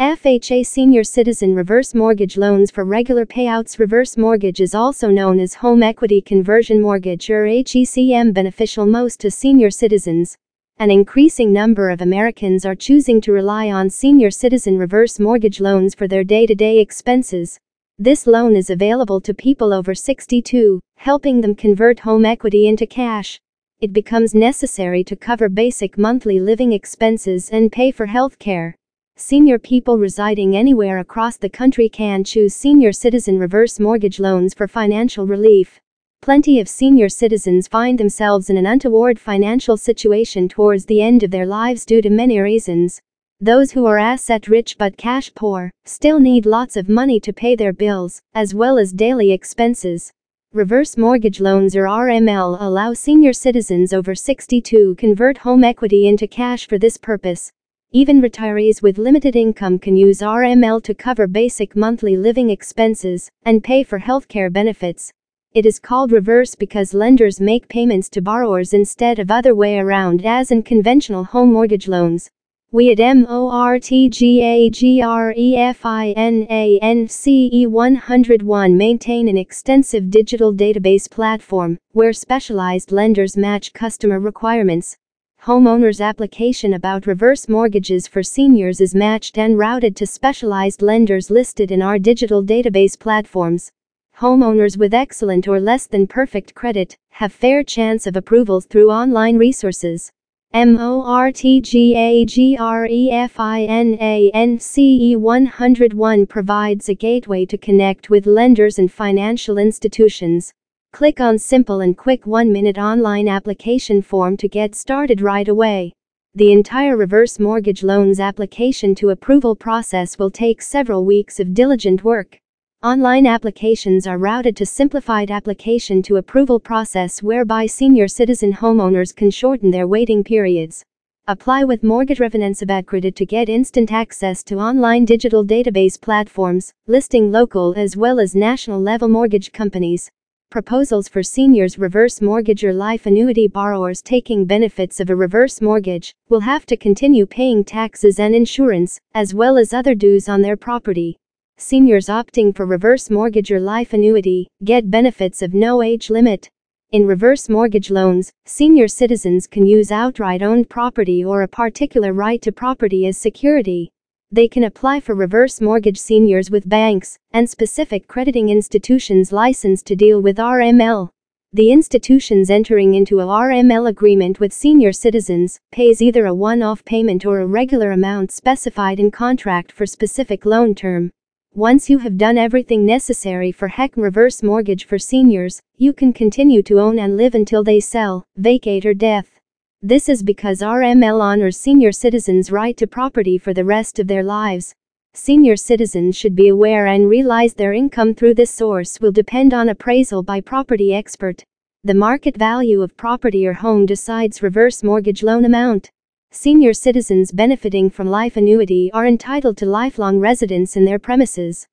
FHA Senior Citizen Reverse Mortgage Loans for Regular Payouts Reverse Mortgage is also known as Home Equity Conversion Mortgage or HECM beneficial most to senior citizens. An increasing number of Americans are choosing to rely on senior citizen reverse mortgage loans for their day to day expenses. This loan is available to people over 62, helping them convert home equity into cash. It becomes necessary to cover basic monthly living expenses and pay for health care. Senior people residing anywhere across the country can choose senior citizen reverse mortgage loans for financial relief. Plenty of senior citizens find themselves in an untoward financial situation towards the end of their lives due to many reasons. Those who are asset rich but cash poor still need lots of money to pay their bills, as well as daily expenses. Reverse mortgage loans or RML allow senior citizens over 62 convert home equity into cash for this purpose. Even retirees with limited income can use RML to cover basic monthly living expenses and pay for healthcare benefits. It is called reverse because lenders make payments to borrowers instead of other way around as in conventional home mortgage loans. We at MORTGAGREFINANCE 101 maintain an extensive digital database platform where specialized lenders match customer requirements homeowners' application about reverse mortgages for seniors is matched and routed to specialized lenders listed in our digital database platforms. Homeowners with excellent or less than perfect credit have fair chance of approvals through online resources. MORTGAGREFINANCE 101 provides a gateway to connect with lenders and financial institutions. Click on simple and quick 1 minute online application form to get started right away. The entire reverse mortgage loans application to approval process will take several weeks of diligent work. Online applications are routed to simplified application to approval process whereby senior citizen homeowners can shorten their waiting periods. Apply with Mortgage Refinance Credit to get instant access to online digital database platforms, listing local as well as national level mortgage companies proposals for seniors reverse mortgage or life annuity borrowers taking benefits of a reverse mortgage will have to continue paying taxes and insurance, as well as other dues on their property. Seniors opting for reverse mortgage or life annuity get benefits of no age limit. In reverse mortgage loans, senior citizens can use outright owned property or a particular right to property as security. They can apply for reverse mortgage seniors with banks and specific crediting institutions licensed to deal with RML. The institutions entering into a RML agreement with senior citizens pays either a one-off payment or a regular amount specified in contract for specific loan term. Once you have done everything necessary for HECM reverse mortgage for seniors, you can continue to own and live until they sell, vacate or death. This is because RML honors senior citizens' right to property for the rest of their lives. Senior citizens should be aware and realize their income through this source will depend on appraisal by property expert. The market value of property or home decides reverse mortgage loan amount. Senior citizens benefiting from life annuity are entitled to lifelong residence in their premises.